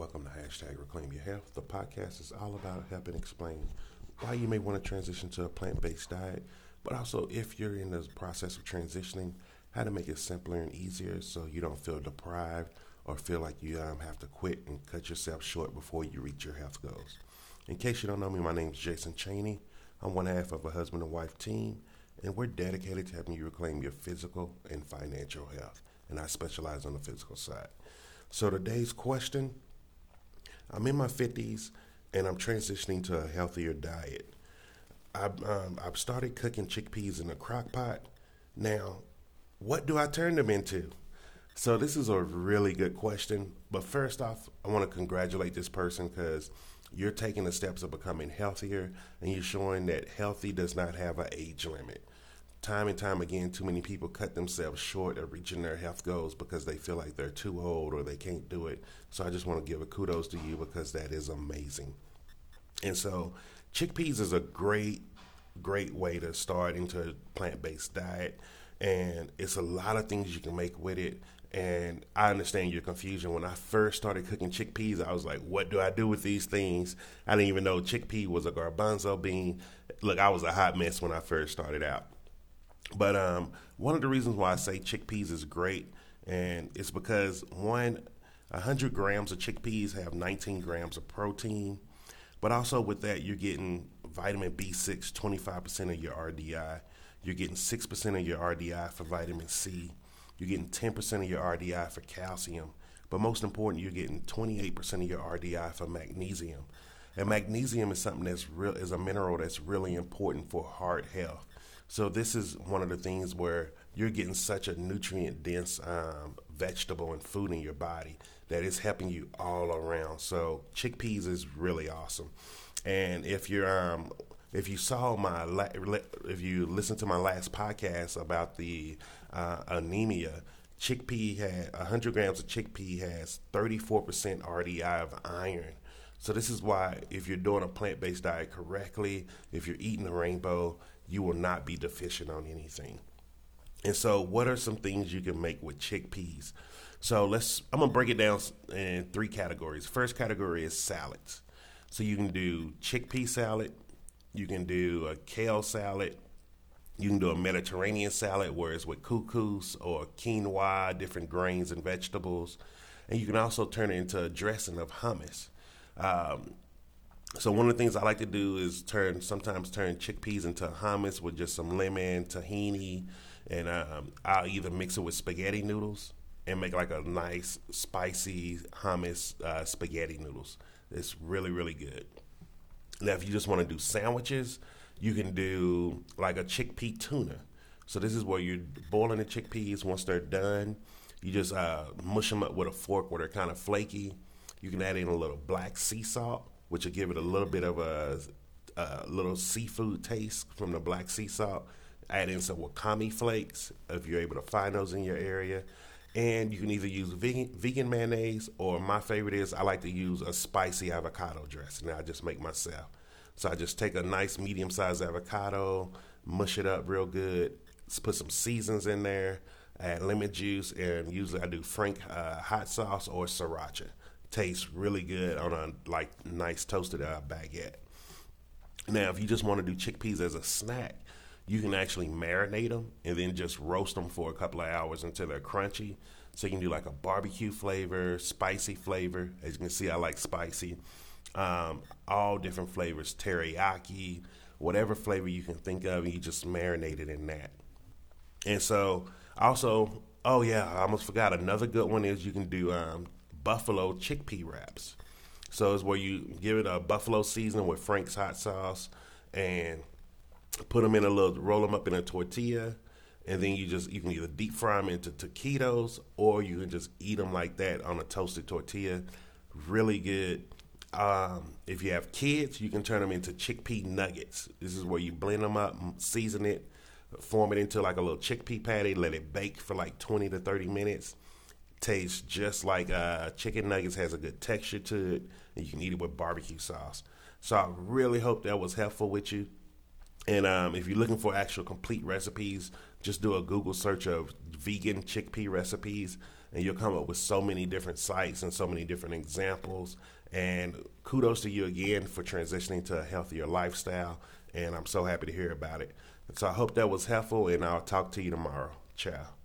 Welcome to hashtag Reclaim Your Health. The podcast is all about helping explain why you may want to transition to a plant based diet, but also if you're in the process of transitioning, how to make it simpler and easier so you don't feel deprived or feel like you um, have to quit and cut yourself short before you reach your health goals. In case you don't know me, my name is Jason Cheney. I'm one half of a husband and wife team, and we're dedicated to helping you reclaim your physical and financial health. And I specialize on the physical side. So today's question I'm in my 50s and I'm transitioning to a healthier diet. I've, um, I've started cooking chickpeas in a crock pot. Now, what do I turn them into? So, this is a really good question. But first off, I want to congratulate this person because you're taking the steps of becoming healthier and you're showing that healthy does not have an age limit time and time again, too many people cut themselves short of reaching their health goals because they feel like they're too old or they can't do it. So I just want to give a kudos to you because that is amazing. And so chickpeas is a great, great way to start into a plant based diet. And it's a lot of things you can make with it. And I understand your confusion. When I first started cooking chickpeas, I was like, what do I do with these things? I didn't even know chickpea was a garbanzo bean. Look, I was a hot mess when I first started out. But um, one of the reasons why I say chickpeas is great, and it's because one, 100 grams of chickpeas have 19 grams of protein, but also with that, you're getting vitamin B6, 25% of your RDI. You're getting 6% of your RDI for vitamin C. You're getting 10% of your RDI for calcium. But most important, you're getting 28% of your RDI for magnesium. And magnesium is something that's real is a mineral that's really important for heart health. So this is one of the things where you're getting such a nutrient dense um, vegetable and food in your body that is helping you all around. So chickpeas is really awesome. And if you're um, if you saw my if you listened to my last podcast about the uh, anemia, chickpea had 100 grams of chickpea has 34% RDI of iron. So this is why if you're doing a plant-based diet correctly, if you're eating the rainbow, you will not be deficient on anything. And so, what are some things you can make with chickpeas? So let's. I'm gonna break it down in three categories. First category is salads. So you can do chickpea salad, you can do a kale salad, you can do a Mediterranean salad where it's with couscous or quinoa, different grains and vegetables, and you can also turn it into a dressing of hummus. Um, so one of the things I like to do is turn sometimes turn chickpeas into hummus with just some lemon, tahini, and um, I'll either mix it with spaghetti noodles and make like a nice spicy hummus uh, spaghetti noodles. It's really really good. Now, if you just want to do sandwiches, you can do like a chickpea tuna. So this is where you're boiling the chickpeas. Once they're done, you just uh, mush them up with a fork where they're kind of flaky. You can add in a little black sea salt which will give it a little bit of a, a little seafood taste from the black sea salt. Add in some wakame flakes if you're able to find those in your area. And you can either use vegan, vegan mayonnaise or my favorite is I like to use a spicy avocado dressing. Now I just make myself. So I just take a nice medium sized avocado, mush it up real good, put some seasons in there, add lemon juice, and usually I do Frank uh, hot sauce or sriracha tastes really good on a like nice toasted uh, baguette. Now, if you just want to do chickpeas as a snack, you can actually marinate them and then just roast them for a couple of hours until they're crunchy. So you can do like a barbecue flavor, spicy flavor. As you can see, I like spicy. Um, all different flavors, teriyaki, whatever flavor you can think of, you just marinate it in that. And so, also, oh yeah, I almost forgot another good one is you can do um, buffalo chickpea wraps. So it's where you give it a buffalo season with Frank's hot sauce and put them in a little, roll them up in a tortilla, and then you just you can either deep fry them into taquitos or you can just eat them like that on a toasted tortilla. Really good. Um, if you have kids, you can turn them into chickpea nuggets. This is where you blend them up, season it, form it into like a little chickpea patty, let it bake for like 20 to 30 minutes tastes just like uh, chicken nuggets has a good texture to it and you can eat it with barbecue sauce so i really hope that was helpful with you and um, if you're looking for actual complete recipes just do a google search of vegan chickpea recipes and you'll come up with so many different sites and so many different examples. And kudos to you again for transitioning to a healthier lifestyle. And I'm so happy to hear about it. So I hope that was helpful, and I'll talk to you tomorrow. Ciao.